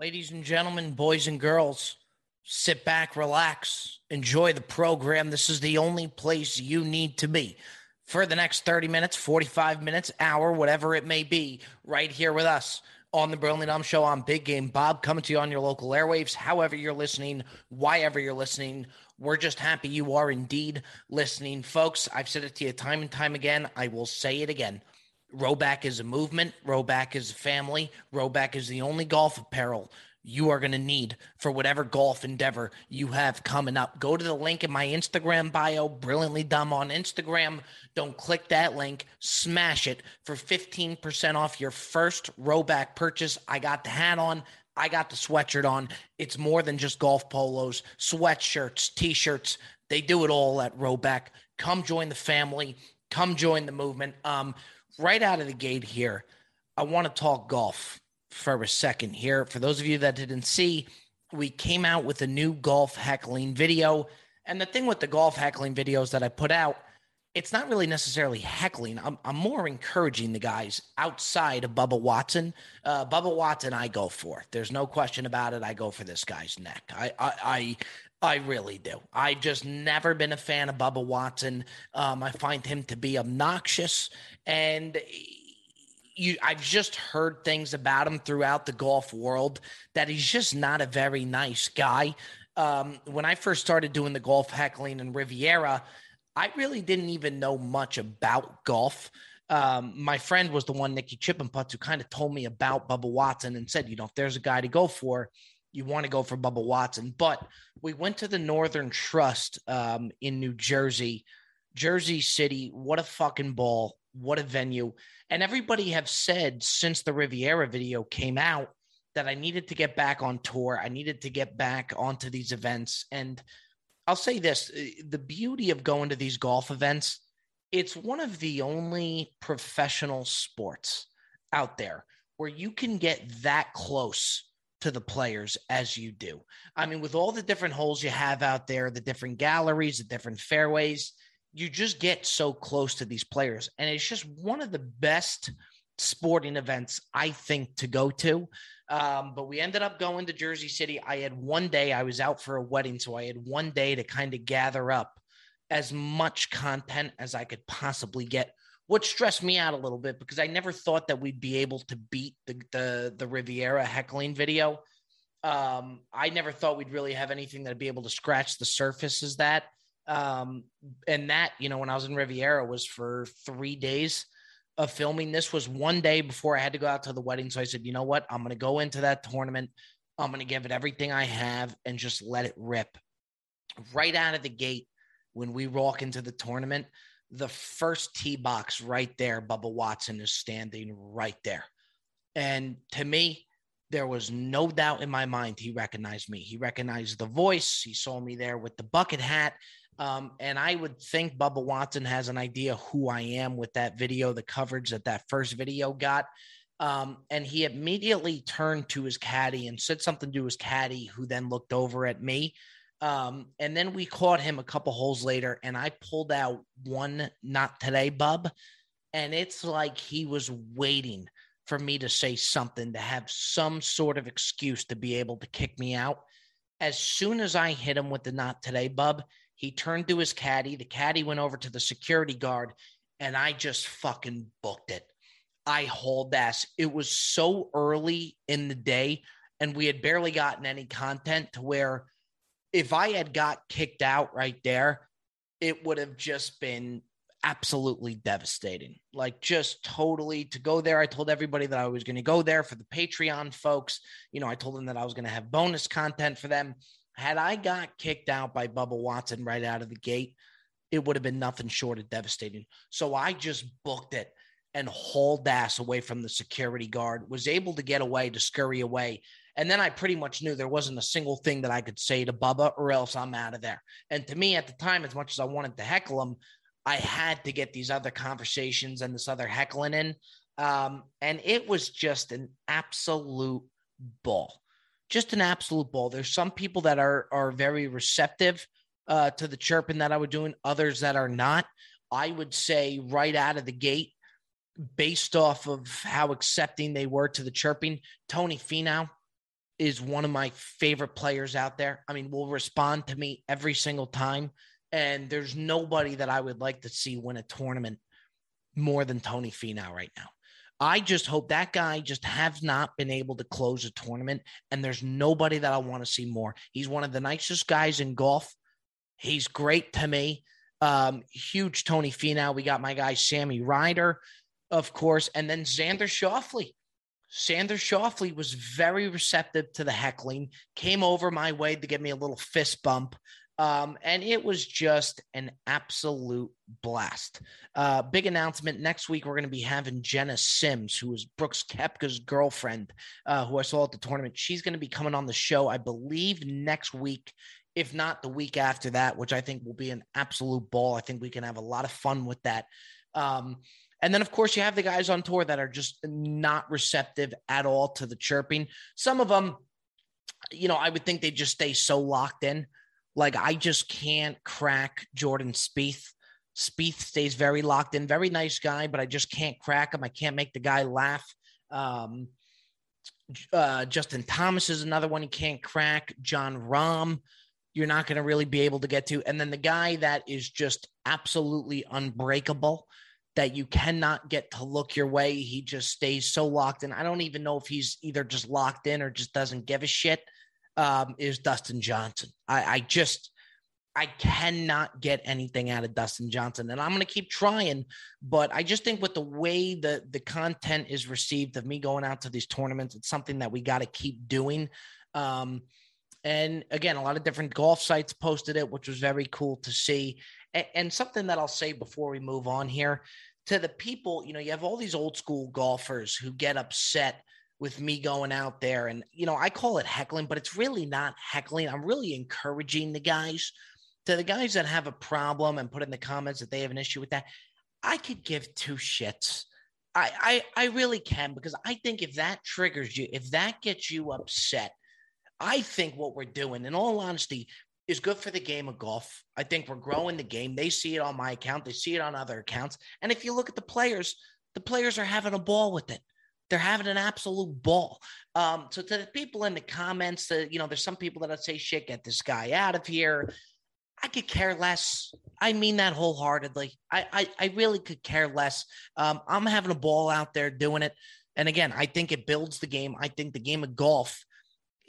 Ladies and gentlemen, boys and girls, sit back, relax, enjoy the program. This is the only place you need to be for the next 30 minutes, 45 minutes, hour, whatever it may be, right here with us on the Brilliantly Dumb Show on Big Game Bob, coming to you on your local airwaves, however you're listening, why ever you're listening. We're just happy you are indeed listening. Folks, I've said it to you time and time again. I will say it again. Rhoback is a movement. Rhoback is a family. Rhoback is the only golf apparel you are going to need for whatever golf endeavor you have coming up. Go to the link in my Instagram bio, brilliantly dumb on Instagram. Don't click that link, smash it for 15% off your first Rhoback purchase. I got the hat on. I got the sweatshirt on. It's more than just golf polos, sweatshirts, t shirts. They do it all at Rhoback. Come join the family. Come join the movement. Um, right out of the gate here, I want to talk golf for a second here. For those of you that didn't see, we came out with a new golf heckling video. And the thing with the golf heckling videos that I put out, it's not really necessarily heckling. I'm, I'm more encouraging the guys outside of Bubba Watson. Uh, Bubba Watson, I go for. There's no question about it. I go for this guy's neck. I, I, I I really do. I've just never been a fan of Bubba Watson. Um, I find him to be obnoxious, and you, I've just heard things about him throughout the golf world that he's just not a very nice guy. Um, when I first started doing the golf heckling in Riviera, I really didn't even know much about golf. Um, my friend was the one, Nikki Chippenputz, who kind of told me about Bubba Watson and said, you know, if there's a guy to go for, you want to go for Bubba Watson. But we went to the Northern Trust um, in New Jersey, Jersey City. What a fucking ball. What a venue. And everybody have said since the Riviera video came out that I needed to get back on tour. I needed to get back onto these events. And I'll say this eh, the beauty of going to these golf events, it's one of the only professional sports out there where you can get that close to the players as you do. I mean, with all the different holes you have out there, the different galleries, the different fairways, you just get so close to these players. And it's just one of the best sporting events, I think, to go to. Um, but we ended up going to Jersey City. I had one day, I was out for a wedding. So I had one day to kind of gather up as much content as I could possibly get what stressed me out a little bit because I never thought that we'd be able to beat the the, the Riviera heckling video. Um, I never thought we'd really have anything that'd be able to scratch the surface as that. Um, and that, you know, when I was in Riviera was for three days of filming. This was one day before I had to go out to the wedding. So I said, you know what? I'm going to go into that tournament. I'm going to give it everything I have and just let it rip. Right out of the gate, when we walk into the tournament, the first tee box right there, Bubba Watson is standing right there. And to me, there was no doubt in my mind he recognized me. He recognized the voice. He saw me there with the bucket hat. Um, and I would think Bubba Watson has an idea who I am with that video, the coverage that that first video got. Um, and he immediately turned to his caddy and said something to his caddy, who then looked over at me um, and then we caught him a couple holes later, and I pulled out one not today, bub. And it's like he was waiting for me to say something to have some sort of excuse to be able to kick me out. As soon as I hit him with the not today, bub, he turned to his caddy. The caddy went over to the security guard, and I just fucking booked it. I hauled ass. It was so early in the day, and we had barely gotten any content to where if I had got kicked out right there, it would have just been absolutely devastating. Like just totally to go there. I told everybody that I was going to go there for the Patreon folks. You know, I told them that I was going to have bonus content for them. Had I got kicked out by Bubba Watson right out of the gate, it would have been nothing short of devastating. So I just booked it and hauled ass away from the security guard, was able to get away, to scurry away. And then I pretty much knew there wasn't a single thing that I could say to Bubba or else I'm out of there. And to me at the time, as much as I wanted to heckle him, I had to get these other conversations and this other heckling in. Um, and it was just an absolute ball. Just an absolute ball. There's some people that are are very receptive uh, to the chirping that I was doing, others that are not. I would say right out of the gate, based off of how accepting they were to the chirping, Tony Finau is one of my favorite players out there. I mean, will respond to me every single time. And there's nobody that I would like to see win a tournament more than Tony Finau right now. I just hope that guy just has not been able to close a tournament, and there's nobody that I want to see more. He's one of the nicest guys in golf. He's great to me. Um, huge Tony Finau. We got my guy Sammy Ryder, of course, and then Xander Schauffele. Xander Schauffele was very receptive to the heckling, came over my way to give me a little fist bump. Um, and it was just an absolute blast. Uh, big announcement next week. We're going to be having Jena Sims, who is Brooks Koepka's girlfriend, uh, who I saw at the tournament. She's going to be coming on the show, I believe, next week, if not the week after that, which I think will be an absolute ball. I think we can have a lot of fun with that. Um, and then, of course, you have the guys on tour that are just not receptive at all to the chirping. Some of them, you know, I would think they just stay so locked in. Like I just can't crack Jordan Spieth. Spieth stays very locked in, very nice guy, but I just can't crack him. I can't make the guy laugh. Um, uh, Justin Thomas is another one you can't crack. Jon Rahm, you're not going to really be able to get to. And then the guy that is just absolutely unbreakable that you cannot get to look your way. He just stays so locked in. I don't even know if he's either just locked in or just doesn't give a shit um, is Dustin Johnson. I, I just I cannot get anything out of Dustin Johnson, and I'm going to keep trying. But I just think with the way the the content is received of me going out to these tournaments, it's something that we got to keep doing. Um, and again, a lot of different golf sites posted it, which was very cool to see. And, and something that I'll say before we move on here to the people, you know, you have all these old school golfers who get upset with me going out there. And, you know, I call it heckling, but it's really not heckling. I'm really encouraging the guys to the guys that have a problem and put in the comments that they have an issue with that. I could give two shits. I, I, I really can because I think if that triggers you, if that gets you upset, I think what we're doing, in all honesty, is good for the game of golf. I think we're growing the game. They see it on my account, they see it on other accounts. And if you look at the players, the players are having a ball with it they're having an absolute ball. Um, so to the people in the comments, that you know, there's some people that I say, "Shit, get this guy out of here." I could care less. I mean that wholeheartedly. I I, I really could care less. Um, I'm having a ball out there doing it, and again, I think it builds the game. I think the game of golf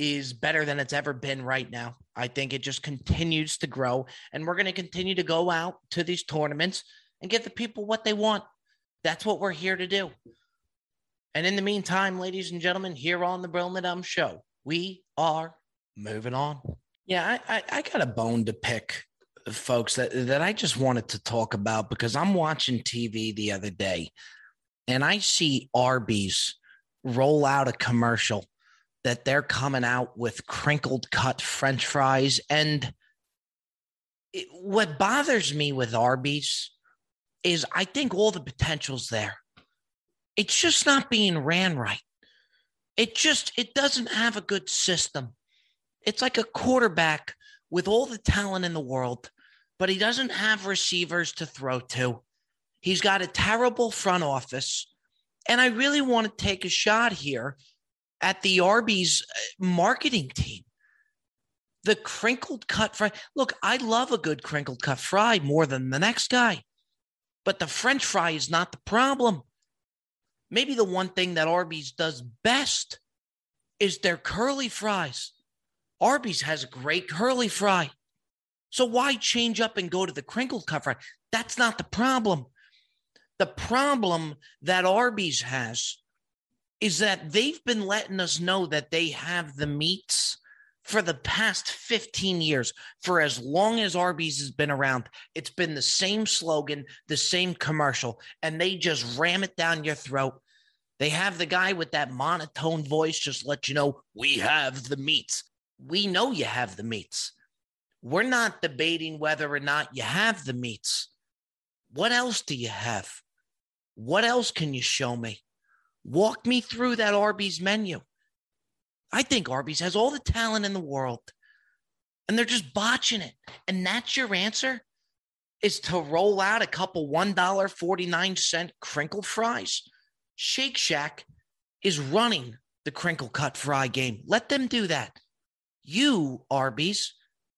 is better than it's ever been right now. I think it just continues to grow, and we're going to continue to go out to these tournaments and give the people what they want. That's what we're here to do. And in the meantime, ladies and gentlemen, here on the Brilliantly Dumb Show, we are moving on. Yeah, I, I, I got a bone to pick, folks, that, that I just wanted to talk about because I'm watching TV the other day and I see Arby's roll out a commercial that they're coming out with crinkled cut french fries. And it, what bothers me with Arby's is I think all the potential's there it's just not being ran right. It just it doesn't have a good system. It's like a quarterback with all the talent in the world, but he doesn't have receivers to throw to. He's got a terrible front office. And I really want to take a shot here at the Arby's uh, marketing team. The crinkled cut fry. Look, I love a good crinkled cut fry more than the next guy, but the French fry is not the problem maybe the one thing that Arby's does best is their curly fries. Arby's has a great curly fry. So why change up and go to the crinkled cut fry? That's not the problem. The problem that Arby's has is that they've been letting us know that they have the meats for the past 15 years, for as long as Arby's has been around, it's been the same slogan, the same commercial, and they just ram it down your throat. They have the guy with that monotone voice just let you know, we have the meats. We know you have the meats. We're not debating whether or not you have the meats. What else do you have? What else can you show me? Walk me through that Arby's menu. I think Arby's has all the talent in the world and they're just botching it. And that's your answer is to roll out a couple $1.49 crinkle fries. Shake Shack is running the crinkle cut fry game. Let them do that. You, Arby's,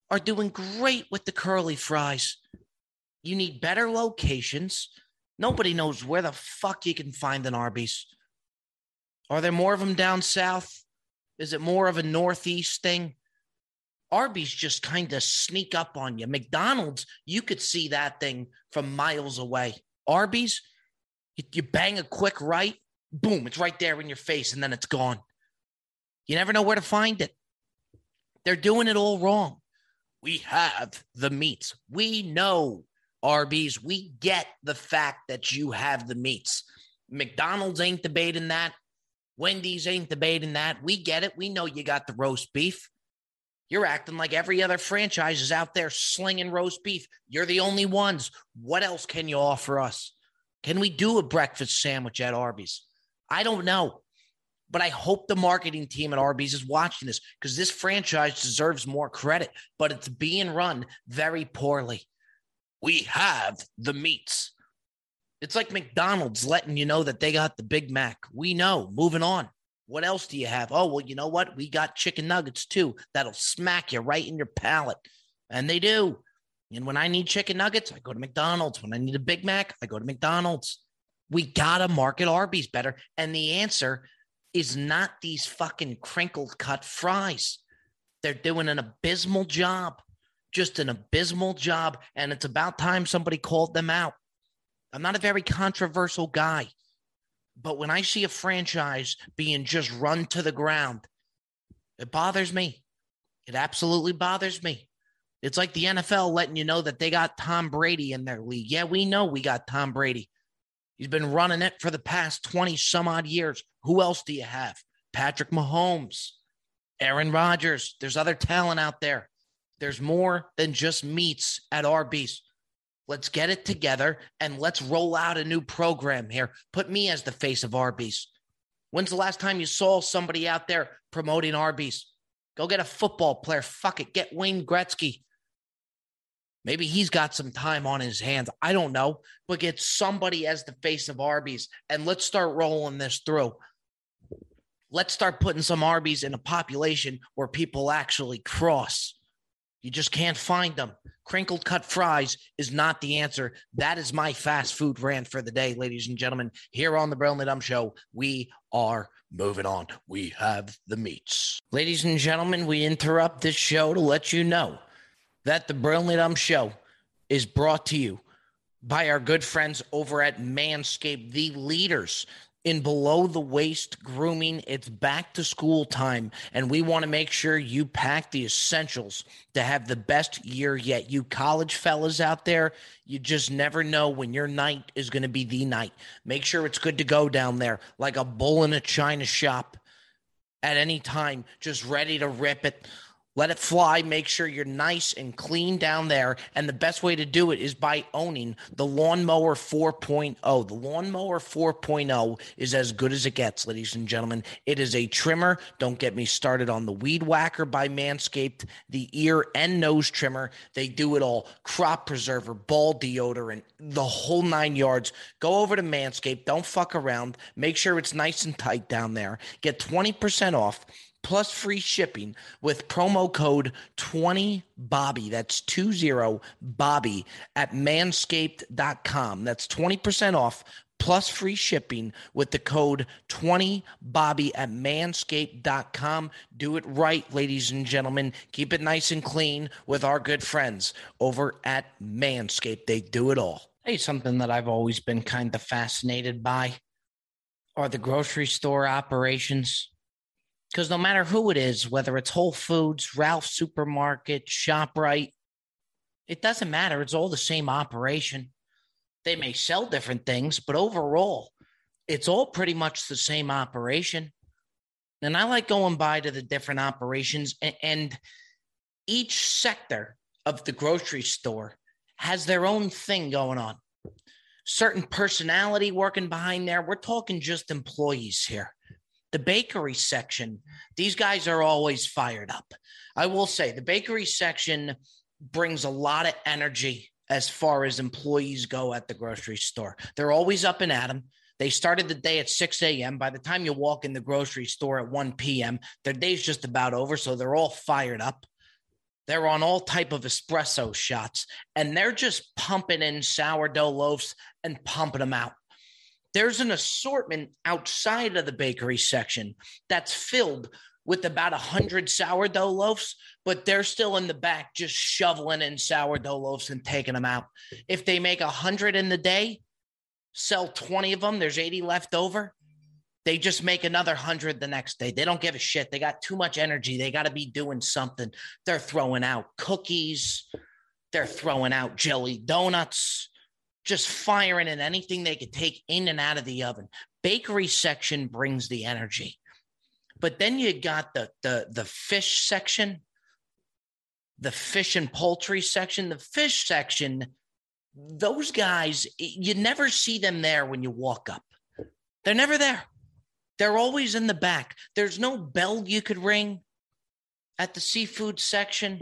are doing great with the curly fries. You need better locations. Nobody knows where the fuck you can find an Arby's. Are there more of them down south? Is it more of a northeast thing? Arby's just kind of sneak up on you. McDonald's, you could see that thing from miles away. Arby's, you bang a quick right, boom, it's right there in your face, and then it's gone. You never know where to find it. They're doing it all wrong. We have the meats. We know Arby's. We get the fact that you have the meats. McDonald's ain't debating that. Wendy's ain't debating that. We get it. We know you got the roast beef. You're acting like every other franchise is out there slinging roast beef. You're the only ones. What else can you offer us? Can we do a breakfast sandwich at Arby's? I don't know. But I hope the marketing team at Arby's is watching this because this franchise deserves more credit, but it's being run very poorly. We have the meats. It's like McDonald's letting you know that they got the Big Mac. We know. Moving on. What else do you have? Oh, well, you know what? We got chicken nuggets too. That'll smack you right in your palate. And they do. And when I need chicken nuggets, I go to McDonald's. When I need a Big Mac, I go to McDonald's. We got to market Arby's better. And the answer is not these fucking crinkled cut fries. They're doing an abysmal job, just an abysmal job. And it's about time somebody called them out. I'm not a very controversial guy. But when I see a franchise being just run to the ground, it bothers me. It absolutely bothers me. It's like the NFL letting you know that they got Tom Brady in their league. Yeah, we know we got Tom Brady. He's been running it for the past 20 some odd years. Who else do you have? Patrick Mahomes, Aaron Rodgers. There's other talent out there. There's more than just meats at Arby's. Let's get it together and let's roll out a new program here. Put me as the face of Arby's. When's the last time you saw somebody out there promoting Arby's? Go get a football player. Fuck it. Get Wayne Gretzky. Maybe he's got some time on his hands. I don't know. But get somebody as the face of Arby's and let's start rolling this through. Let's start putting some Arby's in a population where people actually cross. You just can't find them. Crinkled cut fries is not the answer. That is my fast food rant for the day, ladies and gentlemen. Here on the Brilliant Dumb Show, we are moving on. We have the meats. Ladies and gentlemen, we interrupt this show to let you know that the Brilliant Dumb Show is brought to you by our good friends over at Manscaped, the leaders in below the waist grooming. It's back to school time, and we want to make sure you pack the essentials to have the best year yet. You college fellas out there, you just never know when your night is going to be the night. Make sure it's good to go down there like a bull in a china shop at any time, just ready to rip it. Let it fly. Make sure you're nice and clean down there. And the best way to do it is by owning the Lawnmower 4.0. The Lawnmower 4.0 is as good as it gets, ladies and gentlemen. It is a trimmer. Don't get me started on the Weed Whacker by Manscaped, the ear and nose trimmer. They do it all crop preserver, ball deodorant, the whole nine yards. Go over to Manscaped. Don't fuck around. Make sure it's nice and tight down there. Get 20% off plus free shipping with promo code 20Bobby. That's 20 Bobby at manscaped.com. That's 20% off plus free shipping with the code 20Bobby at manscaped.com. Do it right, ladies and gentlemen. Keep it nice and clean with our good friends over at Manscaped. They do it all. Hey, something that I've always been kind of fascinated by are the grocery store operations because no matter who it is, whether it's Whole Foods, Ralph Supermarket, ShopRite, it doesn't matter. It's all the same operation. They may sell different things, but overall, it's all pretty much the same operation. And I like going by to the different operations, and, and each sector of the grocery store has their own thing going on. Certain personality working behind there. We're talking just employees here the bakery section, these guys are always fired up. I will say the bakery section brings a lot of energy as far as employees go at the grocery store. They're always up and at them. They started the day at 6 a.m. By the time you walk in the grocery store at 1 p.m., their day's just about over. So they're all fired up. They're on all type of espresso shots and they're just pumping in sourdough loaves and pumping them out. There's an assortment outside of the bakery section that's filled with about a hundred sourdough loaves, but they're still in the back just shoveling in sourdough loaves and taking them out. If they make a hundred in the day, sell 20 of them, there's 80 left over. They just make another hundred the next day. They don't give a shit. They got too much energy. They got to be doing something. They're throwing out cookies. They're throwing out jelly donuts, just firing in anything they could take in and out of the oven. Bakery section brings the energy. But then you got the the the fish section, the fish and poultry section. The fish section, those guys, you never see them there when you walk up. They're never there. They're always in the back. There's no bell you could ring at the seafood section.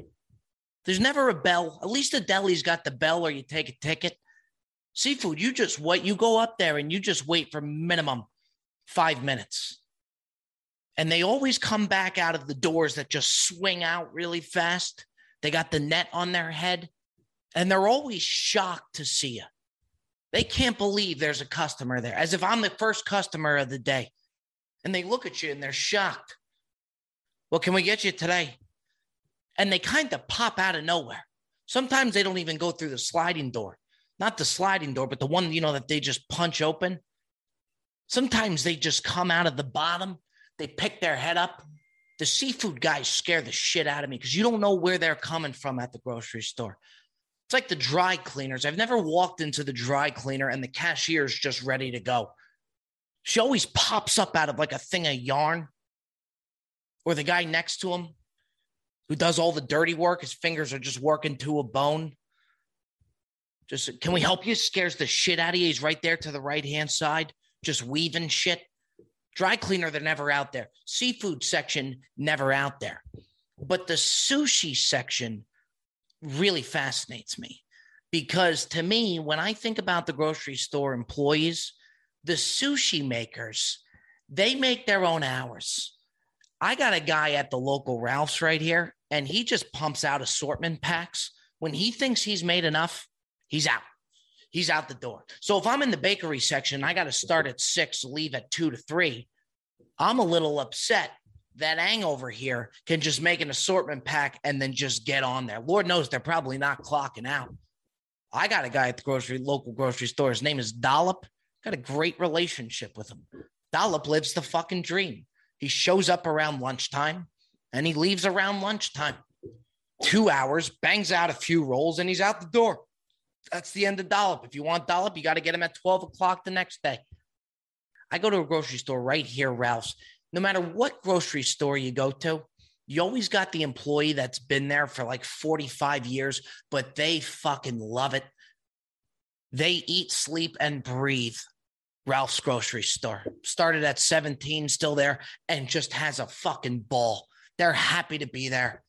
There's never a bell. At least the deli's got the bell or you take a ticket. Seafood, you just wait. You go up there and you just wait for minimum five minutes. And they always come back out of the doors that just swing out really fast. They got the net on their head and they're always shocked to see you. They can't believe there's a customer there, as if I'm the first customer of the day and they look at you and they're shocked. What can we get you today? And they kind of pop out of nowhere. Sometimes they don't even go through the sliding door, not the sliding door, but the one, you know, that they just punch open. Sometimes they just come out of the bottom, they pick their head up. The seafood guys scare the shit out of me because you don't know where they're coming from at the grocery store. It's like the dry cleaners. I've never walked into the dry cleaner and the cashier's just ready to go. She always pops up out of like a thing of yarn. Or the guy next to him who does all the dirty work, his fingers are just working to a bone. Just can we help you? Scares the shit out of you. He's right there to the right hand side, just weaving shit. Dry cleaner, they're never out there. Seafood section, never out there. But the sushi section really fascinates me because to me, when I think about the grocery store employees, the sushi makers, they make their own hours. I got a guy at the local Ralph's right here, and he just pumps out assortment packs. When he thinks he's made enough, he's out. He's out the door. So if I'm in the bakery section, I got to start at six, leave at two to three. I'm a little upset that Ang over here can just make an assortment pack and then just get on there. Lord knows they're probably not clocking out. I got a guy at the grocery local grocery store. His name is Dollop. Got a great relationship with him. Dollop lives the fucking dream. He shows up around lunchtime and he leaves around lunchtime. Two hours, bangs out a few rolls, and he's out the door. That's the end of Dollop. If you want Dollop, you got to get him at 12 o'clock the next day. I go to a grocery store right here, Ralph's. No matter what grocery store you go to, you always got the employee that's been there for like 45 years, but they fucking love it. They eat, sleep, and breathe Ralph's grocery store. Started at 17, still there, and just has a fucking ball. They're happy to be there.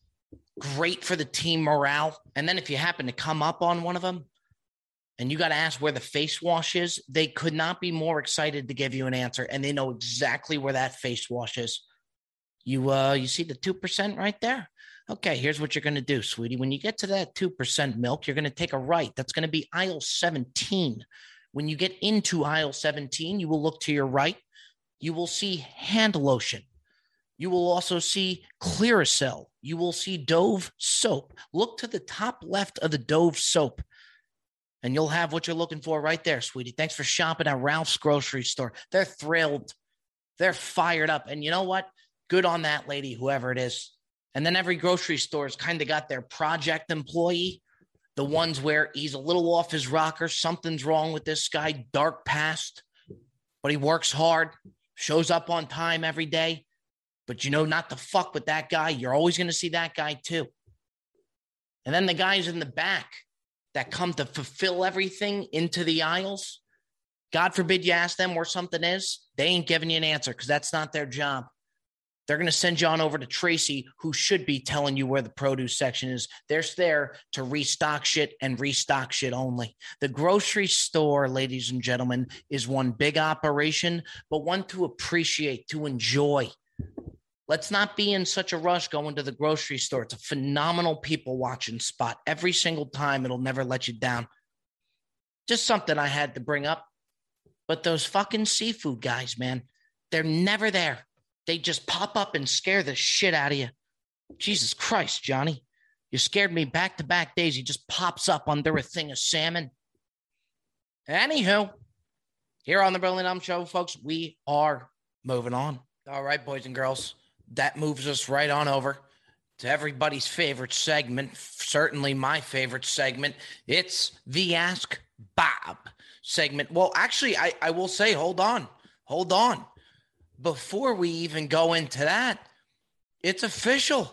Great for the team morale. And then if you happen to come up on one of them and you got to ask where the face wash is, they could not be more excited to give you an answer. And they know exactly where that face wash is. You uh you see the 2% right there? Okay, here's what you're going to do, sweetie. When you get to that 2% milk, you're going to take a right. That's going to be aisle 17. When you get into aisle 17, you will look to your right. You will see hand lotion. You will also see Clearasil. You will see Dove soap. Look to the top left of the Dove soap, and you'll have what you're looking for right there, sweetie. Thanks for shopping at Ralph's grocery store. They're thrilled. They're fired up. And you know what? Good on that lady, whoever it is. And then every grocery store's kind of got their project employee, the ones where he's a little off his rocker. Something's wrong with this guy, dark past, but he works hard, shows up on time every day. But you know, not to fuck with that guy. You're always going to see that guy too. And then the guys in the back that come to fulfill everything into the aisles. God forbid you ask them where something is, they ain't giving you an answer because that's not their job. They're going to send you on over to Tracy, who should be telling you where the produce section is. They're there to restock shit and restock shit only. The grocery store, ladies and gentlemen, is one big operation, but one to appreciate, to enjoy. Let's not be in such a rush going to the grocery store. It's a phenomenal people watching spot. Every single time, it'll never let you down. Just something I had to bring up. But those fucking seafood guys, man, they're never there. They just pop up and scare the shit out of you. Jesus Christ, Johnny. You scared me back to back days. He just pops up under a thing of salmon. Anywho, here on the Brilliant Um Show, folks, we are moving on. All right, boys and girls, that moves us right on over to everybody's favorite segment, certainly my favorite segment. It's the Ask Bob segment. Well, actually, I, I will say, hold on, hold on before we even go into that, it's official.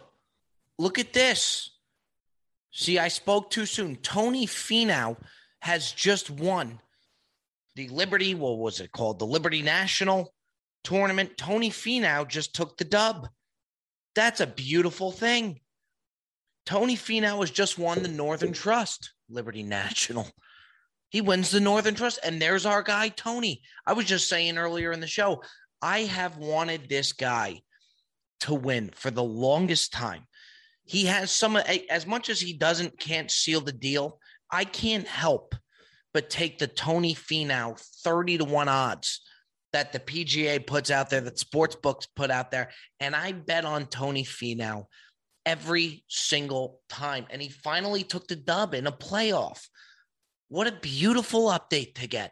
Look at this. See, I spoke too soon. Tony Finau has just won the Liberty, what was it called? The Liberty National Tournament. Tony Finau just took the dub. That's a beautiful thing. Tony Finau has just won the Northern Trust Liberty National. He wins the Northern Trust, and there's our guy, Tony. I was just saying earlier in the show, I have wanted this guy to win for the longest time. He has some, as much as he doesn't, can't seal the deal. I can't help but take the Tony Finau 30 to 1 odds that the PGA puts out there, that sports books put out there. And I bet on Tony Finau every single time. And he finally took the dub in a playoff. What a beautiful update to get.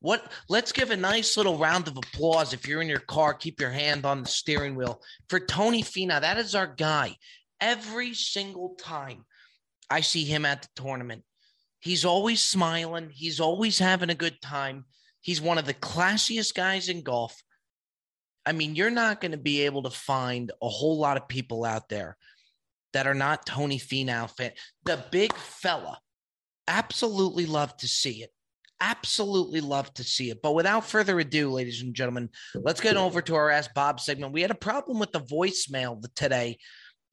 What let's give a nice little round of applause if you're in your car, keep your hand on the steering wheel for Tony Finau. That is our guy. Every single time I see him at the tournament, he's always smiling, he's always having a good time. He's one of the classiest guys in golf. I mean, you're not going to be able to find a whole lot of people out there that are not Tony Finau fan. The big fella, absolutely love to see it absolutely love to see it. But without further ado, ladies and gentlemen, let's get over to our Ask Bob segment. We had a problem with the voicemail today.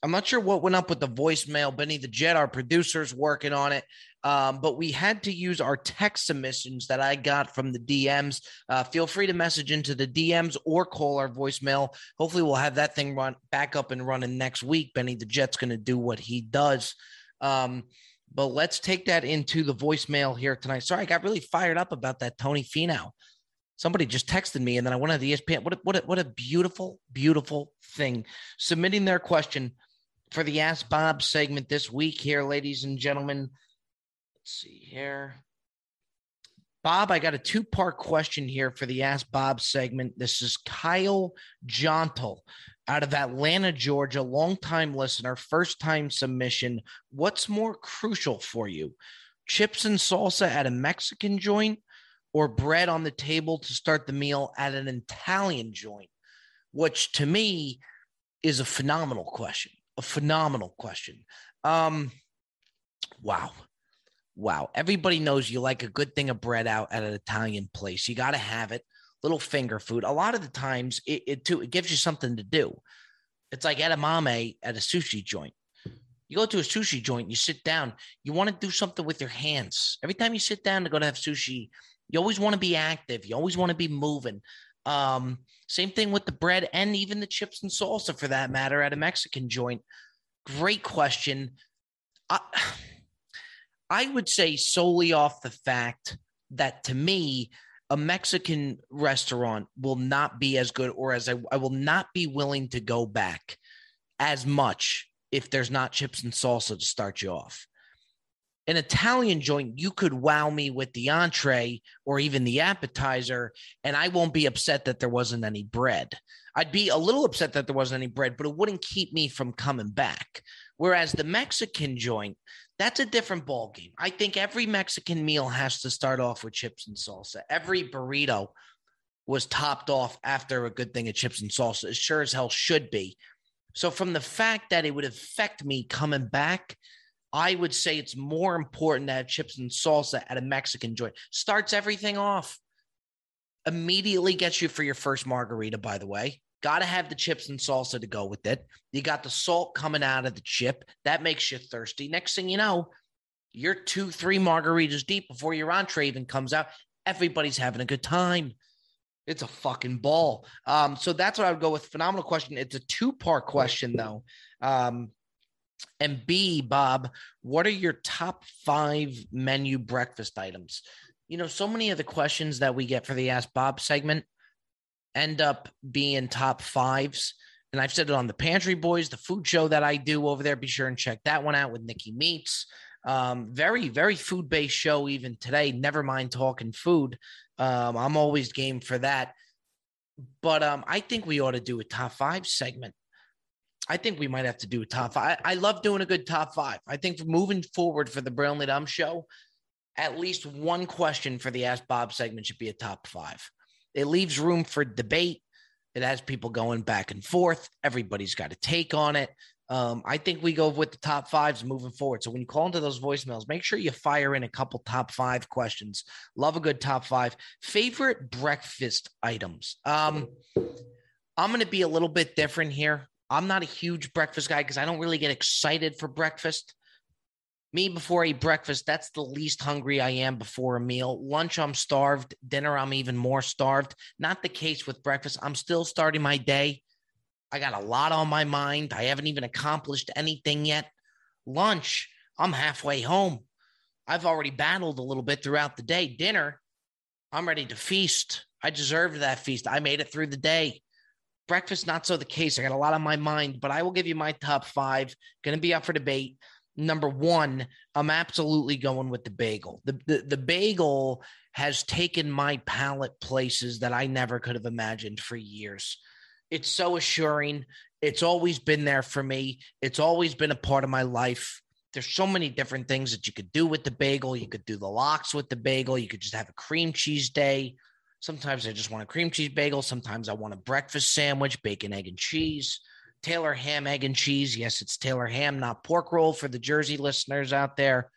I'm not sure what went up with the voicemail. Benny the Jet, our producer's working on it. Um, but we had to use our text submissions that I got from the DMs. Uh, feel free to message into the DMs or call our voicemail. Hopefully, we'll have that thing run back up and running next week. Benny the Jet's going to do what he does. Um, but let's take that into the voicemail here tonight. Sorry, I got really fired up about that Tony Finau. Somebody just texted me, and then I went on the ESPN. What a, what a, what a beautiful, beautiful thing. Submitting their question for the Ask Bob segment this week here, ladies and gentlemen. Let's see here. Bob, I got a two part question here for the Ask Bob segment. This is Kyle Jontel out of Atlanta, Georgia, longtime listener, first time submission. What's more crucial for you? Chips and salsa at a Mexican joint or bread on the table to start the meal at an Italian joint? Which to me is a phenomenal question. A phenomenal question. Um, wow. Wow. Everybody knows you like a good thing of bread out at an Italian place. You got to have it little finger food. A lot of the times it, it too it gives you something to do. It's like edamame at a sushi joint. You go to a sushi joint, you sit down, you want to do something with your hands. Every time you sit down to go to have sushi, you always want to be active. You always want to be moving. Um, same thing with the bread and even the chips and salsa for that matter at a Mexican joint. Great question. I, I would say solely off the fact that to me, a Mexican restaurant will not be as good, or as I, I will not be willing to go back as much if there's not chips and salsa to start you off. An Italian joint, you could wow me with the entree or even the appetizer, and I won't be upset that there wasn't any bread. I'd be a little upset that there wasn't any bread, but it wouldn't keep me from coming back. Whereas the Mexican joint, that's a different ball game. I think every Mexican meal has to start off with chips and salsa. Every burrito was topped off after a good thing of chips and salsa. It sure as hell should be. So, from the fact that it would affect me coming back, I would say it's more important to have chips and salsa at a Mexican joint. Starts everything off. Immediately gets you for your first margarita, by the way. Got to have the chips and salsa to go with it. You got the salt coming out of the chip. That makes you thirsty. Next thing you know, you're two, three margaritas deep before your entree even comes out. Everybody's having a good time. It's a fucking ball. Um, so that's what I would go with. Phenomenal question. It's a two part question, though. Um, and B, Bob, what are your top five menu breakfast items? You know, so many of the questions that we get for the Ask Bob segment end up being top fives. And I've said it on the Pantry Boys, the food show that I do over there. Be sure and check that one out with Nikki Meats. Um, very, very food based show even today. Never mind talking food. Um, I'm always game for that. But um, I think we ought to do a top five segment. I think we might have to do a top five. I, I love doing a good top five. I think moving forward for the Brilliantly Dumb show, at least one question for the Ask Bob segment should be a top five. It leaves room for debate. It has people going back and forth. Everybody's got a take on it. Um, I think we go with the top fives moving forward. So when you call into those voicemails, make sure you fire in a couple top five questions. Love a good top five. Favorite breakfast items. Um, I'm going to be a little bit different here. I'm not a huge breakfast guy because I don't really get excited for breakfast. Me before I eat breakfast, that's the least hungry I am before a meal. Lunch, I'm starved. Dinner, I'm even more starved. Not the case with breakfast. I'm still starting my day. I got a lot on my mind. I haven't even accomplished anything yet. Lunch, I'm halfway home. I've already battled a little bit throughout the day. Dinner, I'm ready to feast. I deserved that feast. I made it through the day. Breakfast, not so the case. I got a lot on my mind, but I will give you my top five. Going to be up for debate number one, I'm absolutely going with the bagel. The, the, the bagel has taken my palate places that I never could have imagined for years. It's so assuring. It's always been there for me. It's always been a part of my life. There's so many different things that you could do with the bagel. You could do the lox with the bagel. You could just have a cream cheese day. Sometimes I just want a cream cheese bagel. Sometimes I want a breakfast sandwich, bacon, egg, and cheese. Taylor ham, egg, and cheese. Yes, it's Taylor ham, not pork roll for the Jersey listeners out there.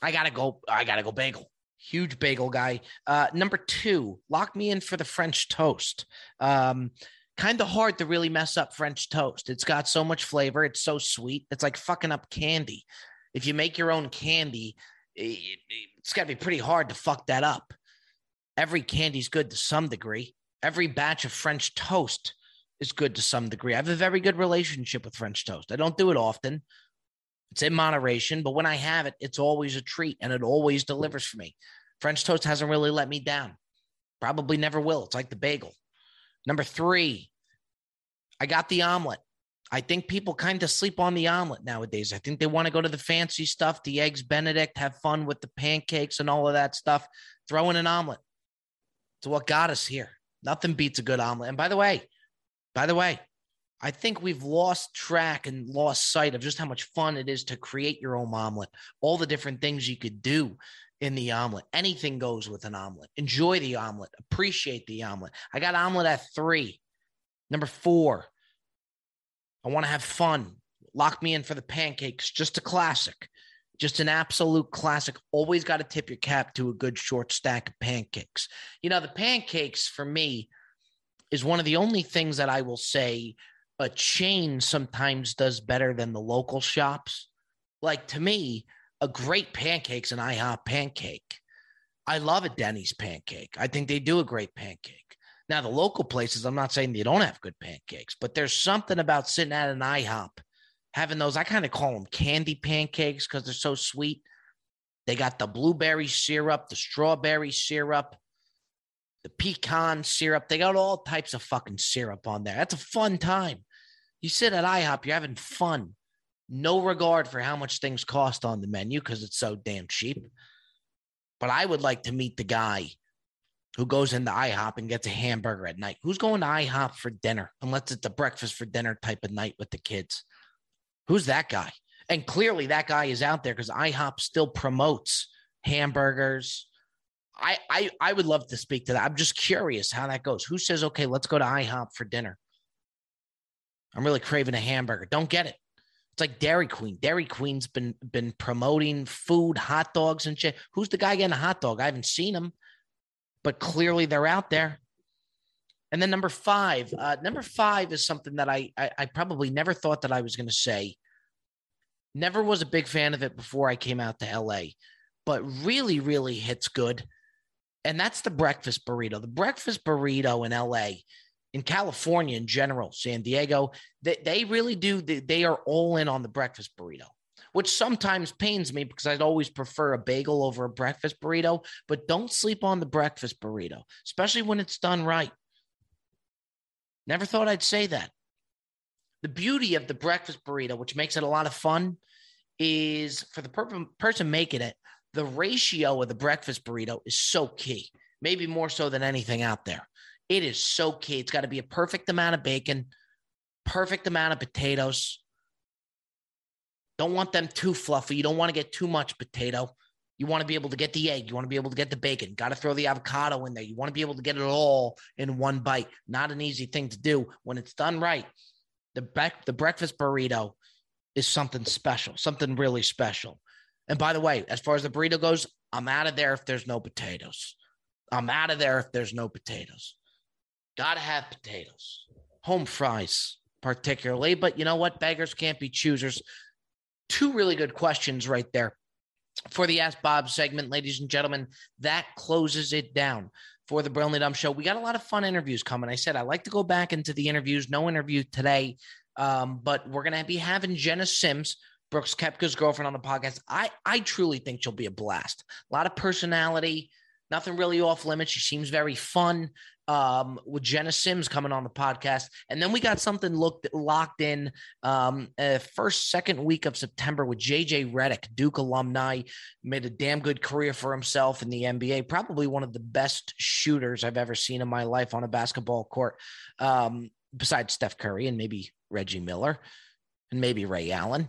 I gotta go. I gotta go bagel. Huge bagel guy. Uh, number two, lock me in for the French toast. Um, kind of hard to really mess up French toast. It's got so much flavor. It's so sweet. It's like fucking up candy. If you make your own candy, it's got to be pretty hard to fuck that up. Every candy's good to some degree. Every batch of French toast is good to some degree. I have a very good relationship with French toast. I don't do it often. It's in moderation, but when I have it, it's always a treat and it always delivers for me. French toast hasn't really let me down. Probably never will. It's like the bagel. Number three, I got the omelet. I think people kind of sleep on the omelet nowadays. I think they want to go to the fancy stuff, the eggs Benedict, have fun with the pancakes and all of that stuff. Throw in an omelet. It's what got us here. Nothing beats a good omelet. And by the way, by the way, I think we've lost track and lost sight of just how much fun it is to create your own omelet, all the different things you could do in the omelet. Anything goes with an omelet. Enjoy the omelet, appreciate the omelet. I got omelet at three. Number four, I want to have fun. Lock me in for the pancakes, just a classic, just an absolute classic. Always got to tip your cap to a good short stack of pancakes. You know, the pancakes for me is one of the only things that I will say a chain sometimes does better than the local shops. Like to me, a great pancake's an IHOP pancake. I love a Denny's pancake. I think they do a great pancake. Now, the local places, I'm not saying they don't have good pancakes, but there's something about sitting at an IHOP having those. I kind of call them candy pancakes because they're so sweet. They got the blueberry syrup, the strawberry syrup, the pecan syrup. They got all types of fucking syrup on there. That's a fun time. You sit at IHOP, you're having fun. No regard for how much things cost on the menu because it's so damn cheap. But I would like to meet the guy who goes into IHOP and gets a hamburger at night. Who's going to IHOP for dinner unless it's a breakfast for dinner type of night with the kids? Who's that guy? And clearly that guy is out there because IHOP still promotes hamburgers, I, I I would love to speak to that. I'm just curious how that goes. Who says, okay, let's go to IHOP for dinner? I'm really craving a hamburger. Don't get it. It's like Dairy Queen. Dairy Queen's been been promoting food, hot dogs and shit. Who's the guy getting a hot dog? I haven't seen him, but clearly they're out there. And then number five, uh, number five is something that I, I, I probably never thought that I was going to say. Never was a big fan of it before I came out to LA, but really, really hits good. And that's the breakfast burrito. The breakfast burrito in LA, in California in general, San Diego, they, they really do. They, they are all in on the breakfast burrito which sometimes pains me because I'd always prefer a bagel over a breakfast burrito. But don't sleep on the breakfast burrito, especially when it's done right. Never thought I'd say that. The beauty of the breakfast burrito, which makes it a lot of fun, is for the per- person making it, the ratio of the breakfast burrito is so key, maybe more so than anything out there. It is so key. It's got to be a perfect amount of bacon, perfect amount of potatoes. Don't want them too fluffy. You don't want to get too much potato. You want to be able to get the egg. You want to be able to get the bacon. Got to throw the avocado in there. You want to be able to get it all in one bite. Not an easy thing to do when it's done right. The bre- the breakfast burrito is something special, something really special. And by the way, as far as the burrito goes, I'm out of there if there's no potatoes. I'm out of there if there's no potatoes. Got to have potatoes. Home fries, particularly. But you know what? Beggars can't be choosers. Two really good questions right there for the Ask Bob segment, ladies and gentlemen. That closes it down for the Brilliantly Dumb Show. We got a lot of fun interviews coming. I said I like to go back into the interviews. No interview today, um, but we're to be having Jena Sims, Brooks Koepka's girlfriend, on the podcast. I I truly think she'll be a blast. A lot of personality. Nothing really off limits. She seems very fun um, with Jena Sims coming on the podcast. And then we got something looked locked in um, uh, first, second week of September with JJ Redick, Duke alumni, made a damn good career for himself in the NBA. Probably one of the best shooters I've ever seen in my life on a basketball court, um, besides Steph Curry and maybe Reggie Miller and maybe Ray Allen.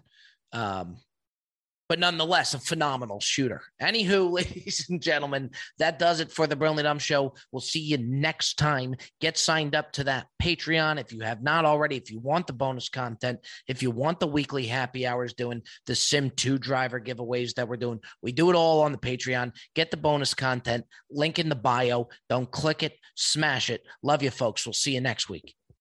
Um, but nonetheless, a phenomenal shooter. Anywho, ladies and gentlemen, that does it for the Brilliantly Dumb Show. We'll see you next time. Get signed up to that Patreon if you have not already. If you want the bonus content, if you want the weekly happy hours doing the Sim 2 driver giveaways that we're doing, we do it all on the Patreon. Get the bonus content. Link in the bio. Don't click it, smash it. Love you, folks. We'll see you next week.